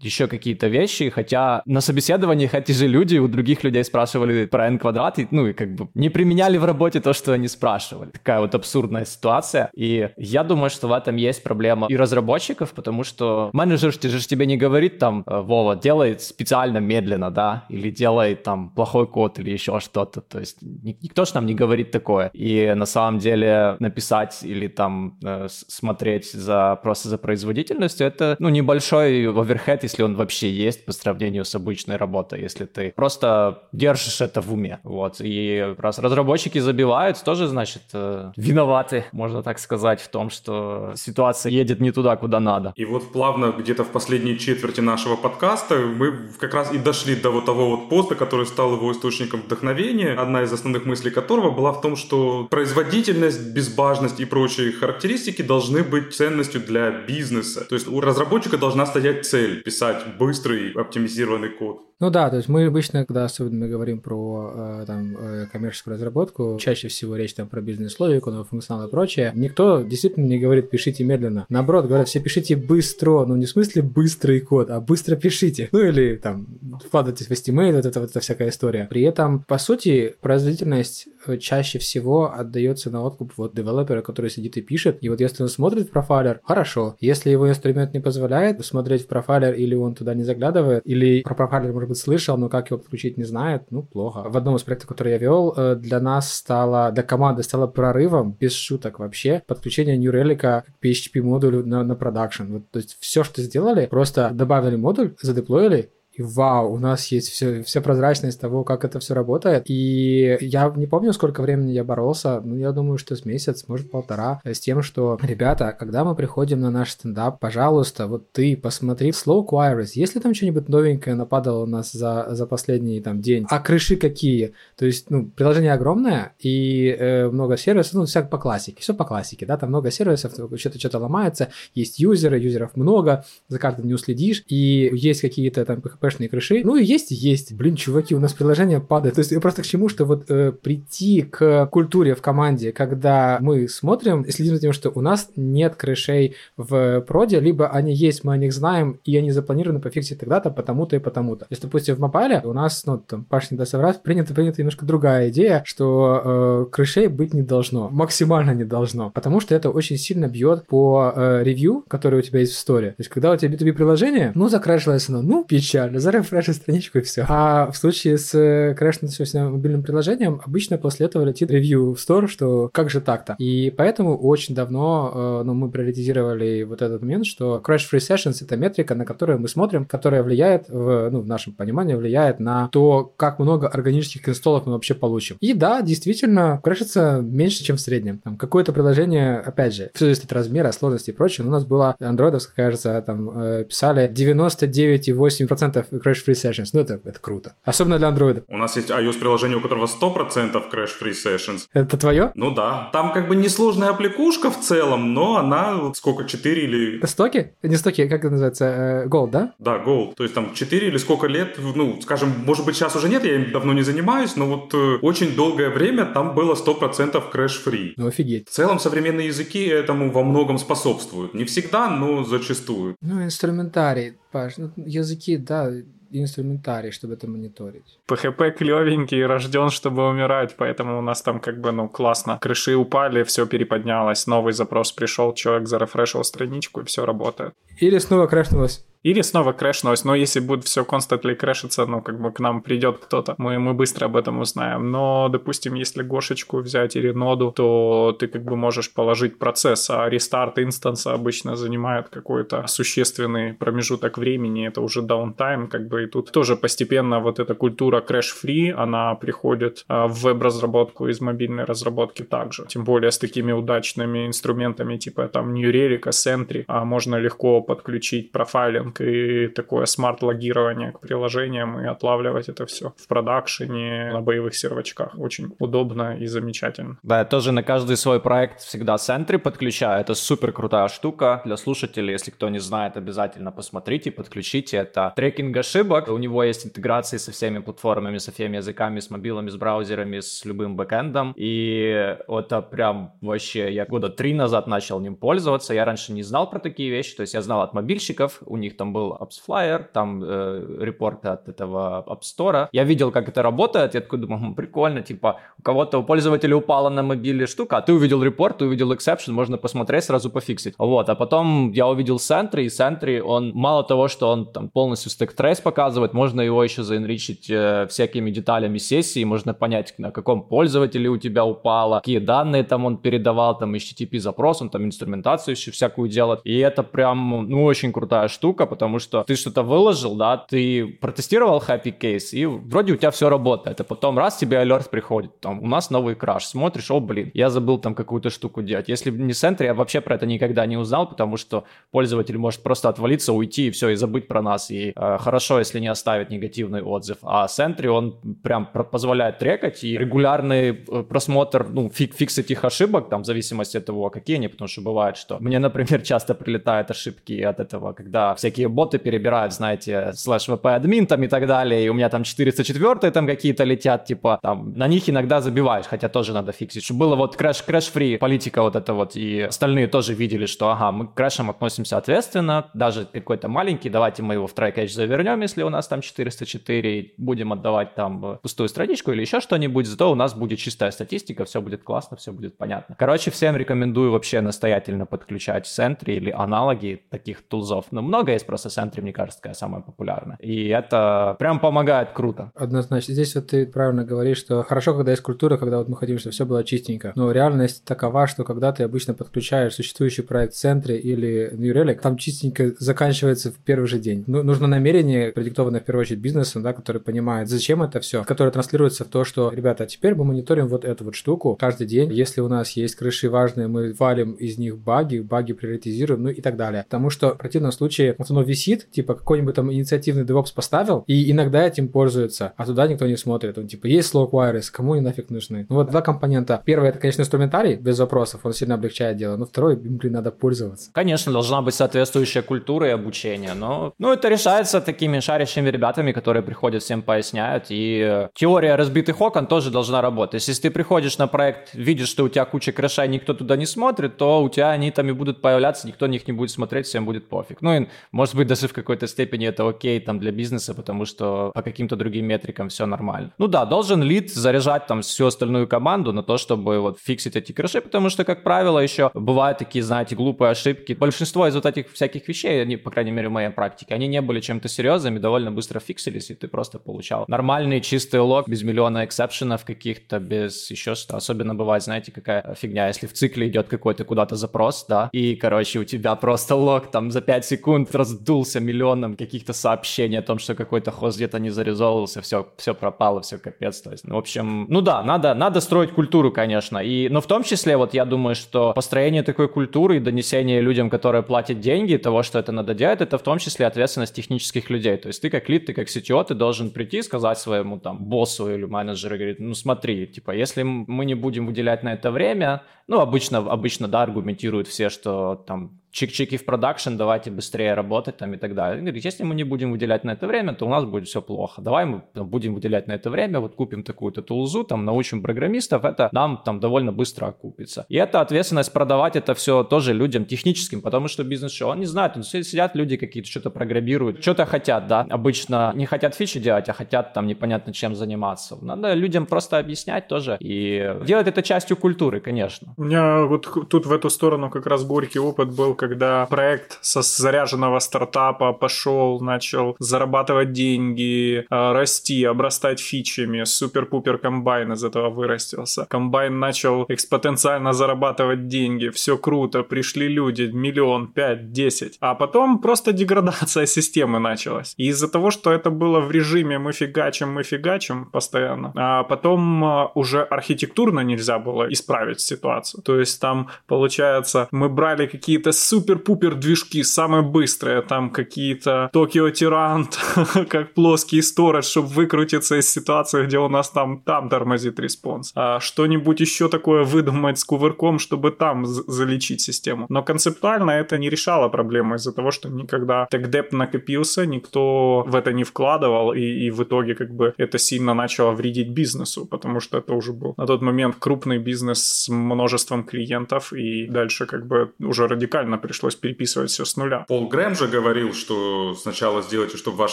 еще какие-то вещи, хотя на собеседованиях эти же люди у других людей спрашивали про n квадрат, и, ну и как бы не применяли в работе то, что они спрашивали. Такая вот абсурдная ситуация. И я думаю, что в этом есть проблема и разработчиков, потому что менеджер же тебе не говорит там, «Э, Вова, делай специально медленно, да, или делай там плохой код или еще что-то. То есть никто же нам не говорит такое. И на самом деле написать или там э, смотреть за просто за производительностью, это ну небольшой оверхед, если он вообще есть по сравнению с обычной работой, если ты просто держишь это в уме. Вот. И раз разработчики забивают, тоже, значит, э, виноваты, можно так сказать, в том, что ситуация едет не туда, куда надо. И вот плавно где-то в последней четверти нашего подкаста мы как раз и дошли до вот того вот поста, который стал его источником вдохновения, одна из основных мыслей которого была в том, что производительность, безбажность и прочие характеристики должны быть ценностью для бизнеса. То есть у разработчика должна стоять цель писать быстрый оптимизированный код. Ну да, то есть мы обычно, когда особенно мы говорим про э, там, э, коммерческую разработку, чаще всего речь там про бизнес-логику, новый функционал и прочее, никто действительно не говорит «пишите медленно». Наоборот, говорят все «пишите быстро», ну не в смысле быстрый код, а быстро пишите. Ну или там вкладывайтесь в estimate, вот эта вот эта всякая история. При этом, по сути, производительность э, чаще всего отдается на откуп вот девелопера, который сидит и пишет. И вот если он смотрит в профайлер, хорошо. Если его инструмент не позволяет смотреть в профайлер, или он туда не заглядывает, или про профайлер, может быть, слышал, но как его подключить не знает, ну, плохо. В одном из проектов, который я вел, э, для нас стало, для команды стало прорывом, без шуток вообще, подключение New Relic к PHP модулю на, на продакшн. Вот, то есть все, что сделали, просто добавили модуль, задеплоили, и вау, у нас есть все, вся прозрачность того, как это все работает. И я не помню, сколько времени я боролся, но я думаю, что с месяц, может полтора, с тем, что, ребята, когда мы приходим на наш стендап, пожалуйста, вот ты посмотри Slow Queries, если там что-нибудь новенькое нападало у нас за, за последний там день, а крыши какие? То есть, ну, приложение огромное и э, много сервисов, ну, всяк по классике, все по классике, да, там много сервисов, что-то что-то ломается, есть юзеры, юзеров много, за каждым не уследишь, и есть какие-то там PHP-шные крыши. Ну и есть и есть. Блин, чуваки, у нас приложение падает. То есть я просто к чему, что вот э, прийти к культуре в команде, когда мы смотрим и следим за тем, что у нас нет крышей в проде, либо они есть, мы о них знаем, и они запланированы пофиксить тогда-то, потому-то и потому-то. Если, допустим, в мобайле у нас, ну, там, Паш не даст принята, принята немножко другая идея, что э, крышей быть не должно. Максимально не должно. Потому что это очень сильно бьет по э, ревью, который у тебя есть в сторе. То есть, когда у тебя B2B приложение, ну, закрашилось оно, ну, печально, зарефрешить страничку и все. А в случае с э, крашным мобильным приложением, обычно после этого летит ревью в стор, что как же так-то. И поэтому очень давно э, ну, мы приоритизировали вот этот момент, что Crash Free Sessions это метрика, на которую мы смотрим, которая влияет, в, ну, в нашем понимании, влияет на то, как много органических инсталлов мы вообще получим. И да, действительно, крашится меньше, чем в среднем. Там какое-то приложение, опять же, все зависит от размера, сложности и прочее. Но у нас было андроидовская, кажется, там э, писали 99,8% Crash Free Sessions. Ну, это, это круто. Особенно для Android. У нас есть iOS-приложение, у которого 100% Crash Free Sessions. Это твое? Ну да. Там как бы несложная аппликушка в целом, но она вот сколько, 4 или... Стоки? Не стоки, как это называется? Э, Gold, да? Да, Gold. То есть там 4 или сколько лет, ну, скажем, может быть, сейчас уже нет, я им давно не занимаюсь, но вот э, очень долгое время там было 100% Crash Free. Ну, офигеть. В целом современные языки этому во многом способствуют. Не всегда, но зачастую. Ну, инструментарий, Паш, ну, языки, да, инструментарий, чтобы это мониторить. PHP клевенький, рожден, чтобы умирать, поэтому у нас там как бы, ну, классно. Крыши упали, все переподнялось, новый запрос пришел, человек зарефрешил страничку, и все работает. Или снова крашнулось. Или снова крэшнулось, но если будет все constantly крэшиться, ну, как бы к нам придет кто-то, мы, мы быстро об этом узнаем. Но, допустим, если Гошечку взять или ноду, то ты как бы можешь положить процесс, а рестарт инстанса обычно занимает какой-то существенный промежуток времени, это уже downtime, как бы и тут тоже постепенно вот эта культура crash-free, она приходит а, в веб-разработку из мобильной разработки также. Тем более с такими удачными инструментами типа там New Relic, Sentry, а можно легко подключить профайлинг и такое смарт-логирование к приложениям и отлавливать это все в продакшене на боевых сервачках. Очень удобно и замечательно. Да, я тоже на каждый свой проект всегда Sentry подключаю. Это супер крутая штука для слушателей. Если кто не знает, обязательно посмотрите, подключите. Это трекинг ошибок. У него есть интеграции со всеми платформами, со всеми языками, с мобилами, с браузерами, с любым бэкэндом. И это прям вообще, я года три назад начал ним пользоваться. Я раньше не знал про такие вещи. То есть я знал от мобильщиков, у них там был AppsFlyer, там э, репорты от этого App Store. Я видел, как это работает. Я такой думаю, прикольно, типа у кого-то, у пользователя упала на мобиле штука, а ты увидел репорт, ты увидел exception, можно посмотреть, сразу пофиксить. Вот, а потом я увидел Sentry, и Sentry, он мало того, что он там полностью стек трейс показывает, можно его еще заинричить э, всякими деталями сессии, можно понять, на каком пользователе у тебя упало, какие данные там он передавал, там HTTP запрос, он там инструментацию еще всякую делает. И это прям, ну, очень крутая штука, потому что ты что-то выложил, да, ты протестировал happy case, и вроде у тебя все работает, а потом раз тебе алерт приходит, там, у нас новый краш, смотришь, о, блин, я забыл там какую-то штуку делать. Если бы не Sentry, я вообще про это никогда не узнал, потому что пользователь может просто отвалиться, уйти и все, и забыть про нас. И э, хорошо, если не оставить негативный отзыв. А Sentry, он прям позволяет трекать, и регулярный э, просмотр, ну, фик fix этих ошибок, там, в зависимости от того, какие они, потому что бывает, что мне, например, часто прилетают ошибки от этого, когда всякие боты перебирают, знаете, slash wp-admin там и так далее, и у меня там 404 там какие-то летят, типа, там, на них иногда забиваешь, хотя тоже надо фиксить, чтобы было вот crash, crash-free политика вот это вот, и остальные тоже видели, что, ага, мы к крэшам относимся ответственно, даже какой-то маленький, давайте мы его в try-catch завернем, если у нас там 404, будем отдавать там пустую страничку или еще что-нибудь, зато у нас будет чистая статистика, все будет классно, все будет понятно. Короче, всем рекомендую вообще настоятельно подключать Sentry или аналоги таких тулзов. Ну, много есть просто Sentry, мне кажется, такая самая популярная. И это прям помогает круто. Однозначно. Здесь вот ты правильно говоришь, что хорошо, когда есть культура, когда вот мы хотим, чтобы все было чистенько. Но реальность такова, что когда ты обычно подключаешь существующий проект в центре или New Relic, там чистенько заканчивается в первый же день. Ну, нужно намерение, продиктованное в первую очередь бизнесом, да, который понимает, зачем это все, которое транслируется в то, что, ребята, теперь мы мониторим вот эту вот штуку каждый день. Если у нас есть крыши важные, мы валим из них баги, баги приоритизируем, ну и так далее. Потому что в противном случае вот оно висит, типа какой-нибудь там инициативный DevOps поставил, и иногда этим пользуется, а туда никто не смотрит. Он типа, есть слог wireless, кому они нафиг нужны? Ну вот два компонента. Первый это, конечно, инструментарий, без вопросов, он сильно облегчает дело. Но второй, блин, надо пользоваться. Конечно, должна быть соответствующая культура и обучение, но ну, это решается такими шарящими ребятами, которые приходят, всем поясняют, и э, теория разбитых окон тоже должна работать. Если ты приходишь на проект, видишь, что у тебя куча крышей, никто туда не смотрит, то у тебя они там и будут появляться, никто на них не будет смотреть, всем будет пофиг. Ну и, может быть, даже в какой-то степени это окей там для бизнеса, потому что по каким-то другим метрикам все нормально. Ну да, должен лид заряжать там всю остальную команду на то, чтобы вот фиксить эти крыши, потому что, как правило, еще бывают такие, знаете, глупые ошибки. Большинство из вот этих всяких вещей, они, по крайней мере, в моей практике, они не были чем-то серьезными, довольно быстро фиксились, и ты просто получал нормальный чистый лог без миллиона эксепшенов каких-то, без еще что. Особенно бывает, знаете, какая фигня, если в цикле идет какой-то куда-то запрос, да, и, короче, у тебя просто лог там за 5 секунд раздулся миллионом каких-то сообщений о том, что какой-то хост где-то не зарезолвался, все, все пропало, все капец. То есть, ну, в общем, ну да, надо, надо строить культуру, конечно. И, но в том числе, вот я думаю, что построение такой культуры и донесение людям, которые платят деньги, того, что это надо делать, это в том числе ответственность технических людей. То есть ты как лид, ты как CTO, ты должен прийти и сказать своему там боссу или менеджеру, говорит, ну смотри, типа, если мы не будем выделять на это время, ну, обычно, обычно, да, аргументируют все, что там чик-чики в продакшн, давайте быстрее работать там и так далее. говорит, если мы не будем выделять на это время, то у нас будет все плохо. Давай мы там, будем выделять на это время, вот купим такую-то тулзу, там научим программистов, это нам там довольно быстро окупится. И это ответственность продавать это все тоже людям техническим, потому что бизнес-шоу, он не знает, ну, сидят люди какие-то, что-то программируют, что-то хотят, да, обычно не хотят фичи делать, а хотят там непонятно чем заниматься. Надо людям просто объяснять тоже и делать это частью культуры, конечно. У меня вот тут в эту сторону как раз горький опыт был, когда проект со заряженного стартапа пошел, начал зарабатывать деньги, э, расти, обрастать фичами, супер-пупер комбайн из этого вырастился. Комбайн начал экспотенциально зарабатывать деньги, все круто, пришли люди, миллион, пять, десять. А потом просто деградация системы началась. И из-за того, что это было в режиме мы фигачим, мы фигачим постоянно, а потом э, уже архитектурно нельзя было исправить ситуацию. То есть там, получается, мы брали какие-то супер-пупер движки, самые быстрые, там какие-то Tokyo Tyrant, как плоский сторож, чтобы выкрутиться из ситуации, где у нас там, там тормозит response. А что-нибудь еще такое выдумать с кувырком, чтобы там залечить систему. Но концептуально это не решало проблему из-за того, что никогда tech debt накопился, никто в это не вкладывал, и, и в итоге как бы это сильно начало вредить бизнесу, потому что это уже был на тот момент крупный бизнес с множеством клиентов, и дальше как бы уже радикально пришлось переписывать все с нуля. Пол Грэм же говорил, что сначала сделайте, чтобы ваш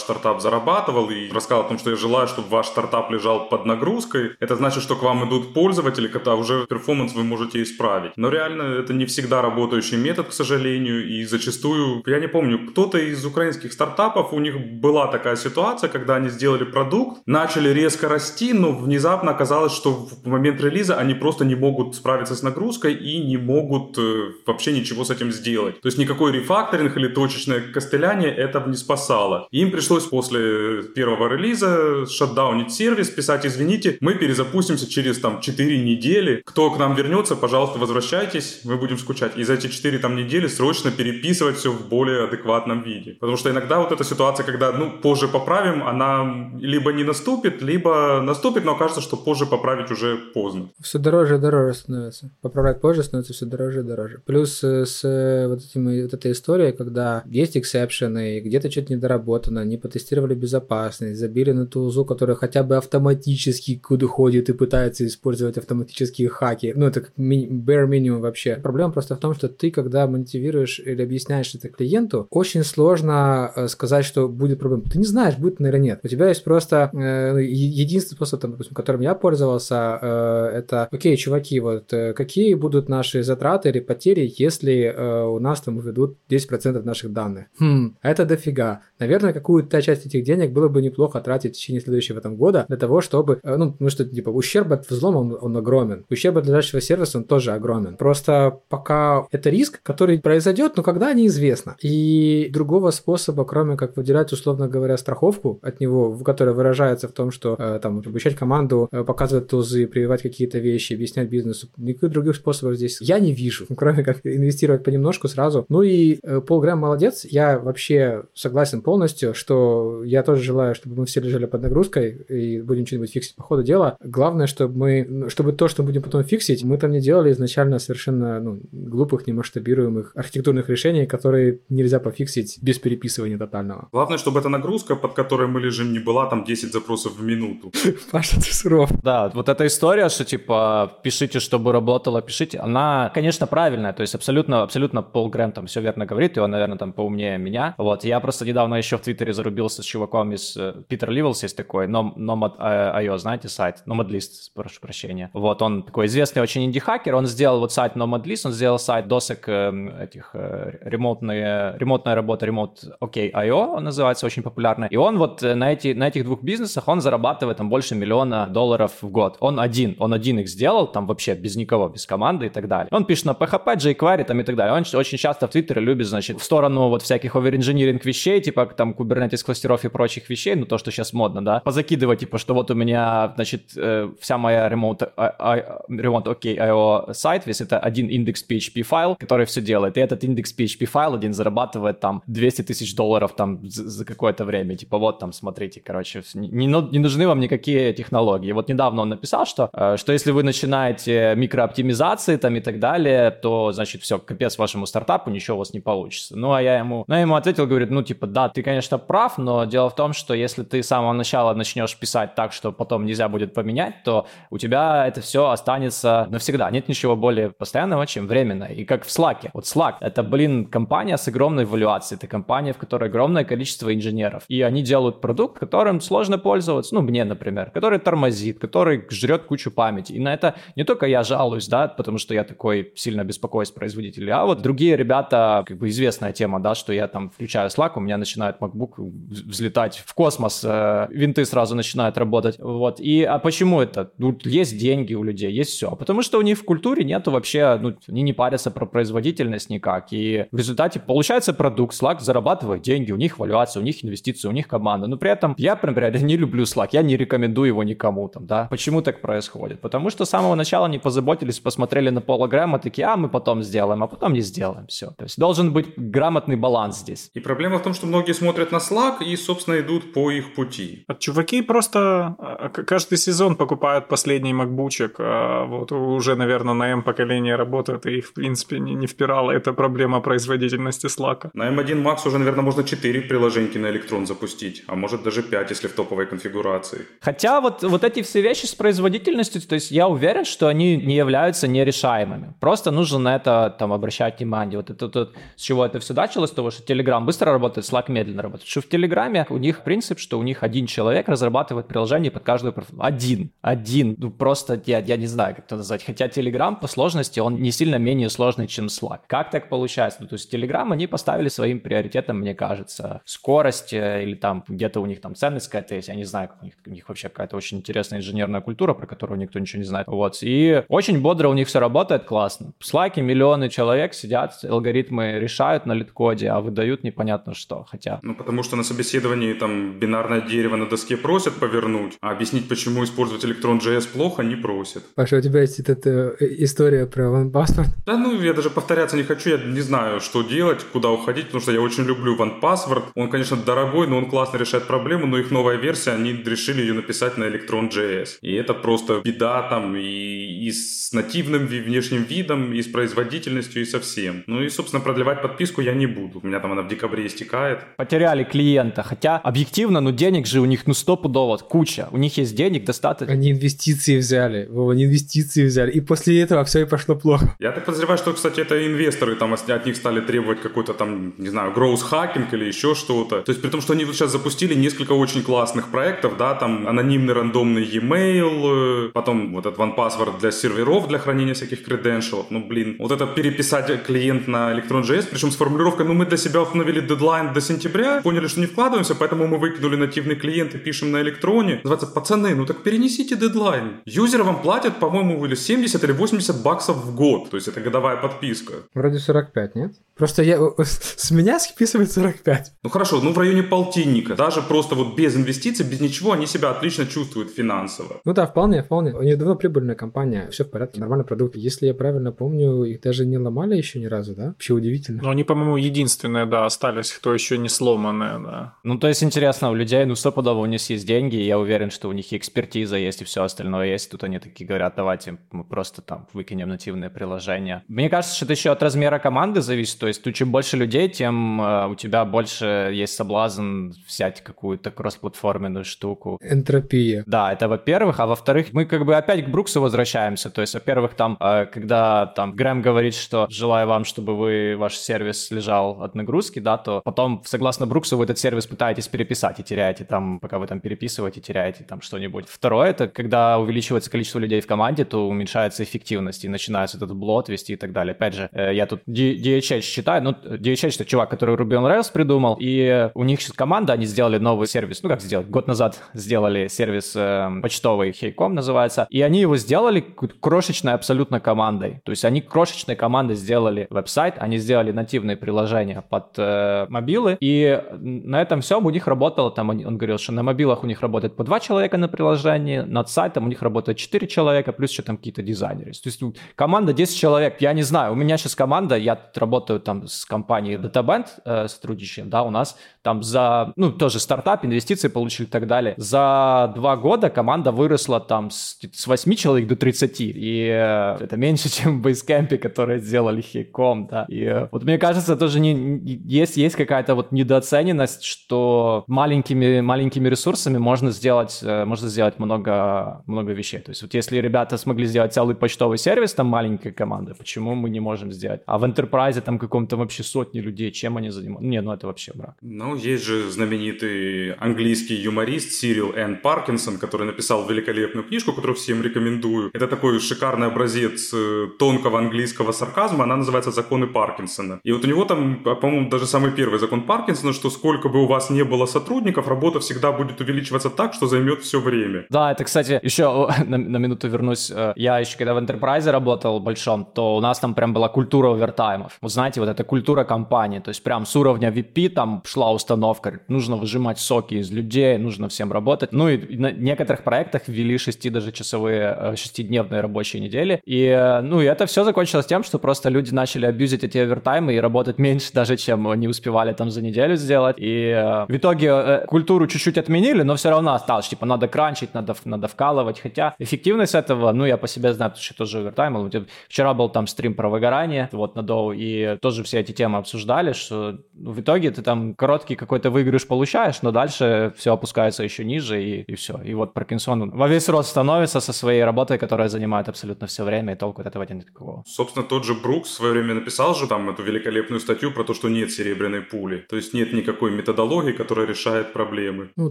стартап зарабатывал, и рассказал о том, что я желаю, чтобы ваш стартап лежал под нагрузкой. Это значит, что к вам идут пользователи, когда уже performance вы можете исправить. Но реально это не всегда работающий метод, к сожалению, и зачастую, я не помню, кто-то из украинских стартапов, у них была такая ситуация, когда они сделали продукт, начали резко расти, но внезапно оказалось, что в момент релиза они просто не могут справиться с нагрузкой и не могут э, вообще ничего с этим сделать. То есть никакой рефакторинг или точечное костыляние это не спасало. Им пришлось после первого релиза шатдаунить сервис, писать, извините, мы перезапустимся через там 4 недели. Кто к нам вернется, пожалуйста, возвращайтесь, мы будем скучать. И за эти 4 там недели срочно переписывать все в более адекватном виде. Потому что иногда вот эта ситуация, когда, ну, позже поправим, она либо не наступит, либо наступит, но кажется, что позже поправить уже поздно. Все дороже и дороже становится. Поправлять позже становится все дороже и дороже. Плюс э, с э, вот, этими, вот этой историей, когда есть эксепшены, где-то что-то недоработано, не потестировали безопасность, забили на ту узу, которая хотя бы автоматически куда ходит и пытается использовать автоматические хаки. Ну, это как ми- bare minimum вообще. Проблема просто в том, что ты, когда мотивируешь или объясняешь это клиенту, очень сложно э, сказать, что будет проблема. Ты не знаешь, будет или нет. У тебя есть просто э, единственный способ, там, допустим, которым я пользовался, э, это, окей, чуваки, вот э, какие будут наши затраты или потери, если э, у нас там ведут 10% наших данных? Хм, это дофига. Наверное, какую-то часть этих денег было бы неплохо тратить в течение следующего там года для того, чтобы, э, ну, ну что, типа, ущерб от взлома, он, он огромен. Ущерб от лежащего сервиса, он тоже огромен. Просто пока это риск, который произойдет, но когда неизвестно. И другого способа, кроме как выделять, условно говоря, страховку от него, которая выражается в том, что э, там обучать команду, э, показывать тузы, прививать какие-то вещи, объяснять бизнесу. Никаких других способов здесь я не вижу, кроме как инвестировать понемножку сразу. Ну и э, Пол Грэм молодец. Я вообще согласен полностью, что я тоже желаю, чтобы мы все лежали под нагрузкой и будем что-нибудь фиксить по ходу дела. Главное, чтобы мы, ну, чтобы то, что мы будем потом фиксить, мы там не делали изначально совершенно ну, глупых, немасштабируемых архитектурных решений, которые нельзя пофиксить без переписывания тотального. Главное, чтобы эта нагрузка, под которой мы лежим, не была там 10 запросов в минуту. Паша, ты суров. Да, вот эта история, что типа пишите, чтобы работало, пишите, она, конечно, правильная, то есть абсолютно, абсолютно Пол Грэм там все верно говорит, и он, наверное, там поумнее меня. Вот, я просто недавно еще в Твиттере зарубился с чуваком из э, Питер Ливелс есть такой, Nomad.io, знаете, сайт, Nomadlist, прошу прощения. Вот, он такой известный очень инди-хакер, он сделал вот сайт Nomadlist, он сделал сайт досок э, этих э, ремонтные, ремонтная работа, ремонт OK.io, он называется, очень популярный. И он вот э, на, эти, на этих двух бизнесах, он зарабатывает там больше миллиона долларов в год. Он один, он один их сделал, там вообще без никого, без команды и так далее. Он пишет на PHP, jQuery там и так далее. Он очень часто в Твиттере любит, значит, в сторону вот всяких оверинжиниринг вещей, типа там Kubernetes кластеров и прочих вещей, ну то, что сейчас модно, да, позакидывать, типа, что вот у меня, значит, э, вся моя ремонт, ремонт OK.io сайт, весь это один индекс PHP файл, который все делает, и этот индекс PHP файл один зарабатывает там 200 тысяч долларов там за, за какое-то время, типа, вот там, смотрите, короче, не, не нужны вам никакие технологии. Вот недавно он написал, что, э, что если вы начинаете микрооптимизации там и так далее, то, значит, все, капец вашему стартапу, ничего у вас не получится. Ну, а я ему, ну, я ему ответил, говорит, ну, типа, да, ты, конечно, прав, но дело в том, что если ты с самого начала начнешь писать так, что потом нельзя будет поменять, то у тебя это все останется навсегда. Нет ничего более постоянного, чем временно. И как в Slack. Вот Slack — это, блин, компания с огромной валюацией. Это компания, в которой огромное количество инженеров. И они делают продукт, которым сложно пользоваться. Ну, мне, например, который тормозит, который жрет кучу памяти. И на это не только я жалуюсь, да, потому что я такой сильно беспокоюсь производителя, а вот другие другие ребята, как бы известная тема, да, что я там включаю Slack, у меня начинает MacBook взлетать в космос, э, винты сразу начинают работать, вот. И а почему это? Ну, есть деньги у людей, есть все. Потому что у них в культуре нету вообще, ну, они не парятся про производительность никак. И в результате получается продукт, Slack зарабатывает деньги, у них валюация, у них инвестиции, у них команда. Но при этом я, например, не люблю Slack, я не рекомендую его никому там, да. Почему так происходит? Потому что с самого начала не позаботились, посмотрели на Пола Грэма, такие, а мы потом сделаем, а потом не сделаем, все. То есть должен быть грамотный баланс здесь. И проблема в том, что многие смотрят на Slack и, собственно, идут по их пути. А чуваки просто а, каждый сезон покупают последний макбучек, а вот уже, наверное, на M-поколении работают, и их, в принципе, не, не впирала эта проблема производительности Slack. На M1 Max уже, наверное, можно 4 приложеньки на электрон запустить, а может даже 5, если в топовой конфигурации. Хотя вот, вот эти все вещи с производительностью, то есть я уверен, что они не являются нерешаемыми. Просто нужно на это там обращать внимание. Вот это вот, с чего это все началось, того, что Telegram быстро работает, Slack медленно работает. Что в Телеграме у них принцип, что у них один человек разрабатывает приложение под каждую Один. Один. Ну просто я, я не знаю, как это назвать. Хотя Telegram по сложности, он не сильно менее сложный, чем Slack. Как так получается? Ну, то есть Telegram они поставили своим приоритетом, мне кажется, скорость э, или там где-то у них там ценность какая-то есть. Я не знаю, как у них, у них вообще какая-то очень интересная инженерная культура, про которую никто ничего не знает. Вот. И очень бодро у них все работает классно. В Slack миллионы человек сидят, алгоритмы решают на литкоде, а выдают непонятно что. Хотя... Ну, потому что на собеседовании там бинарное дерево на доске просят повернуть, а объяснить, почему использовать Electron.js плохо, не просят. Паша, у тебя есть эта э, история про OnePassword? Да, ну, я даже повторяться не хочу, я не знаю, что делать, куда уходить, потому что я очень люблю OnePassword. Он, конечно, дорогой, но он классно решает проблему, но их новая версия, они решили ее написать на Electron.js. И это просто беда там и, и с нативным внешним видом, и с производительностью, и со всем. Ну и, собственно, продлевать подписку я не буду. У меня там она в декабре истекает. Потеряли клиента, хотя объективно, ну денег же у них ну стопудово куча. У них есть денег достаточно. Они инвестиции взяли, Вова, они инвестиции взяли. И после этого все и пошло плохо. Я так подозреваю, что, кстати, это инвесторы там от них стали требовать какой-то там, не знаю, growth хакинг или еще что-то. То есть при том, что они вот сейчас запустили несколько очень классных проектов, да, там анонимный рандомный e-mail, э, потом вот этот OnePassword для серверов, для хранения всяких credentials. Ну, блин, вот это переписать клиент на Electron.js, причем с формулировкой, ну, мы для себя установили дедлайн до сентября, поняли, что не вкладываемся, поэтому мы выкинули нативный клиент и пишем на электроне. Называется, пацаны, ну так перенесите дедлайн. Юзеры вам платят, по-моему, или 70 или 80 баксов в год. То есть это годовая подписка. Вроде 45, нет? Просто я, с меня списывает 45. Ну хорошо, ну в районе полтинника. Даже просто вот без инвестиций, без ничего, они себя отлично чувствуют финансово. Ну да, вполне, вполне. У них давно прибыльная компания, все в порядке, нормальный продукт. Если я правильно помню, их даже не ломали еще ни разу, да? Вообще удивительно. Ну они, по-моему, единственные, да, остались, кто еще не сломанные, да. Ну то есть интересно, у людей, ну стопудово у них есть деньги, и я уверен, что у них и экспертиза есть, и все остальное есть. Тут они такие говорят, давайте мы просто там выкинем нативное приложение. Мне кажется, что это еще от размера команды зависит, то есть, чем больше людей, тем э, у тебя больше есть соблазн взять какую-то кроссплатформенную штуку. Энтропия. Да, это во-первых. А во-вторых, мы как бы опять к Бруксу возвращаемся. То есть, во-первых, там, э, когда там Грэм говорит, что желаю вам, чтобы вы, ваш сервис лежал от нагрузки, да, то потом, согласно Бруксу, вы этот сервис пытаетесь переписать и теряете там, пока вы там переписываете, теряете там что-нибудь. Второе, это когда увеличивается количество людей в команде, то уменьшается эффективность и начинается этот блот вести и так далее. Опять же, э, я тут DHH читаю, ну, DHH это чувак, который Ruby on Rails придумал, и у них сейчас команда, они сделали новый сервис, ну как сделать, год назад сделали сервис э, почтовый, Hey.com называется, и они его сделали крошечной абсолютно командой. То есть они крошечной командой сделали веб-сайт, они сделали нативные приложения под э, мобилы, и на этом всем у них работало, там он, он говорил, что на мобилах у них работает по два человека на приложении, над сайтом у них работает 4 человека, плюс еще там какие-то дизайнеры. То есть команда 10 человек, я не знаю, у меня сейчас команда, я работаю там с компанией DataBand э, сотрудничаем, да, у нас там за, ну, тоже стартап, инвестиции получили и так далее. За два года команда выросла там с, с 8 человек до 30, и э, это меньше, чем в Basecamp, которые сделали Хейком, да. И э, вот мне кажется, тоже не, есть, есть какая-то вот недооцененность, что маленькими, маленькими ресурсами можно сделать, э, можно сделать много, много вещей. То есть вот если ребята смогли сделать целый почтовый сервис, там маленькая команда, почему мы не можем сделать? А в Enterprise там какой каком-то вообще сотни людей, чем они занимаются. Не, ну это вообще брак. Ну, есть же знаменитый английский юморист Сирил Н. Паркинсон, который написал великолепную книжку, которую всем рекомендую. Это такой шикарный образец э, тонкого английского сарказма, она называется «Законы Паркинсона». И вот у него там, по-моему, даже самый первый закон Паркинсона, что сколько бы у вас не было сотрудников, работа всегда будет увеличиваться так, что займет все время. Да, это, кстати, еще на, на минуту вернусь. Э, я еще когда в Enterprise работал большом, то у нас там прям была культура овертаймов. Вот знаете, вот эта культура компании, то есть прям с уровня VP там шла установка, нужно выжимать соки из людей, нужно всем работать. Ну и на некоторых проектах ввели 6 даже часовые, 6-дневные э, рабочие недели. И, э, ну, и это все закончилось тем, что просто люди начали абьюзить эти овертаймы и работать меньше даже, чем они успевали там за неделю сделать. И э, в итоге культуру чуть-чуть отменили, но все равно осталось, типа, надо кранчить, надо, надо вкалывать. Хотя эффективность этого, ну, я по себе знаю, потому что тоже овертайм. Вчера был там стрим про выгорание, вот, на Доу, и тоже все эти темы обсуждали, что в итоге ты там короткий какой-то выигрыш получаешь, но дальше все опускается еще ниже, и, и все. И вот Паркинсон во весь рост становится со своей работой, которая занимает абсолютно все время, и толку от этого нет никакого. Собственно, тот же Брукс в свое время написал же там эту великолепную статью про то, что нет серебряной пули. То есть нет никакой методологии, которая решает проблемы. Ну,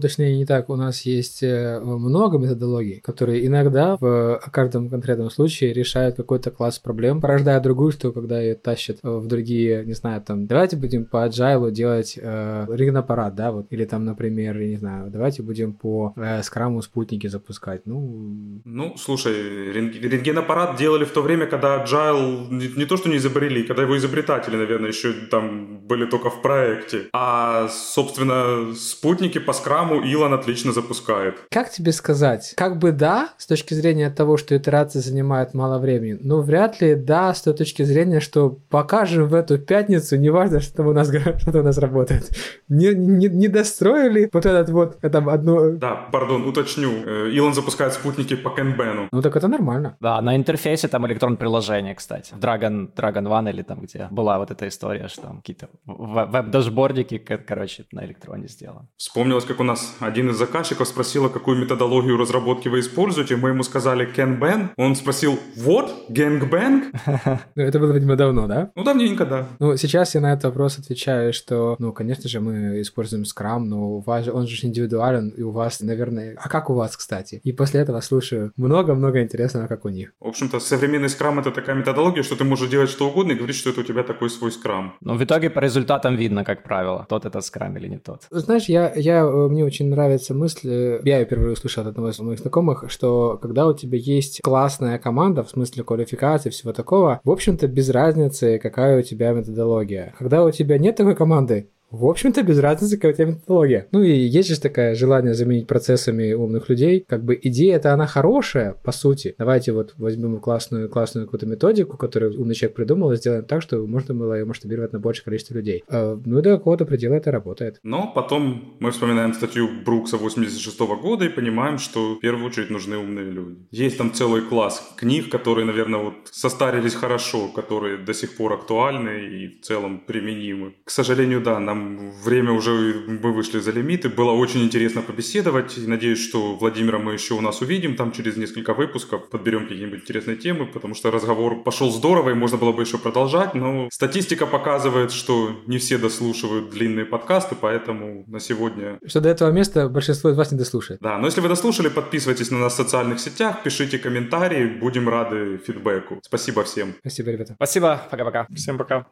точнее, не так. У нас есть э, много методологий, которые иногда в каждом конкретном случае решают какой-то класс проблем, порождая другую, что когда ее тащат в другие, не знаю, там, давайте будем по agile делать э, рентгенаппарат, да, вот, или там, например, я не знаю, давайте будем по э, скраму спутники запускать, ну... Ну, слушай, рентгенаппарат делали в то время, когда agile не, не то, что не изобрели, когда его изобретатели, наверное, еще там были только в проекте, а, собственно, спутники по скраму Илон отлично запускает. Как тебе сказать? Как бы да, с точки зрения того, что итерации занимают мало времени, но вряд ли да, с той точки зрения, что покажем в эту пятницу, неважно, что у нас, что у нас работает. Не, не, не достроили вот этот вот, это одно... Да, пардон, уточню. Э, Илон запускает спутники по Kanban. Ну так это нормально. Да, на интерфейсе там электрон приложение, кстати. Dragon, Dragon One или там где была вот эта история, что там какие-то веб-дашбордики, короче, на электроне сделан. Вспомнилось, как у нас один из заказчиков спросил, какую методологию разработки вы используете. Мы ему сказали Kanban. Он спросил, what? Gangbang? Ну, это было, видимо, давно, да? Ну, давненько, да. Ну, сейчас я на этот вопрос отвечаю, что, ну, конечно же, мы используем Scrum, но у вас он же индивидуален, и у вас, наверное... А как у вас, кстати? И после этого слушаю много-много интересного, как у них. В общем-то, современный Scrum — это такая методология, что ты можешь делать что угодно и говорить, что это у тебя такой свой Scrum. Но в итоге по результатам видно, как правило, тот это Scrum или не тот. Знаешь, я, я, э, мне очень нравится мысль, э, я ее впервые услышал от одного из моих знакомых, что когда у тебя есть классная команда, в смысле квалификации, всего такого, в общем-то, без разницы, какая у тебя методология. Когда у тебя нет такой команды, в общем-то, без разницы, какая у тебя методология. Ну и есть же такое желание заменить процессами умных людей. Как бы идея-то она хорошая, по сути. Давайте вот возьмем классную, классную какую-то методику, которую умный человек придумал, и сделаем так, чтобы можно было ее масштабировать на большее количество людей. А, ну и до какого-то предела это работает. Но потом мы вспоминаем статью Брукса 86 -го года и понимаем, что в первую очередь нужны умные люди. Есть там целый класс книг, которые, наверное, вот состарились хорошо, которые до сих пор актуальны и в целом применимы. К сожалению, да, нам время уже мы вышли за лимиты. Было очень интересно побеседовать. Надеюсь, что Владимира мы еще у нас увидим там через несколько выпусков. Подберем какие-нибудь интересные темы, потому что разговор пошел здорово и можно было бы еще продолжать. Но статистика показывает, что не все дослушивают длинные подкасты, поэтому на сегодня... Что до этого места большинство из вас не дослушает. Да, но если вы дослушали, подписывайтесь на нас в социальных сетях, пишите комментарии, будем рады фидбэку. Спасибо всем. Спасибо, ребята. Спасибо, пока-пока. Всем пока.